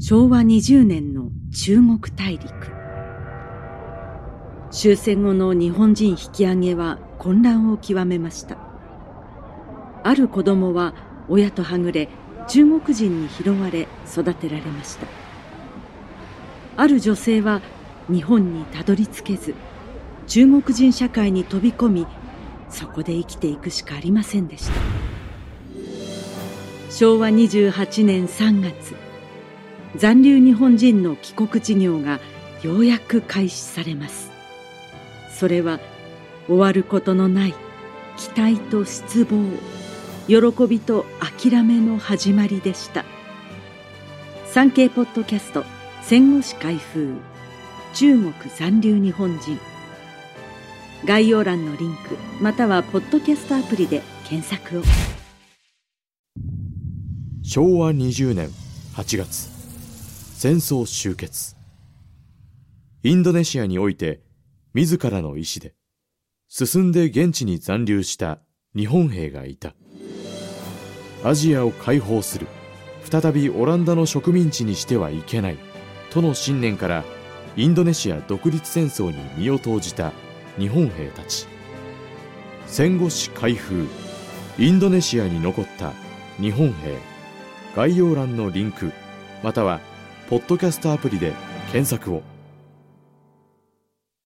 昭和20年の中国大陸。終戦後の日本人引き上げは混乱を極めました。ある子供は親とはぐれ中国人に拾われ育てられました。ある女性は日本にたどり着けず中国人社会に飛び込みそこで生きていくしかありませんでした。昭和28年3月。残留日本人の帰国事業がようやく開始されます。それは終わることのない期待と失望喜びと諦めの始まりでした。産経ポッドキャスト戦後史開封中国残留日本人。概要欄のリンクまたはポッドキャストアプリで検索を。昭和20年8月。戦争終結。インドネシアにおいて自らの意志で進んで現地に残留した日本兵がいた。アジアを解放する再びオランダの植民地にしてはいけないとの信念からインドネシア独立戦争に身を投じた日本兵たち。戦後史開封インドネシアに残った日本兵。概要欄のリンクまたはポッドキャストアプリで検索を。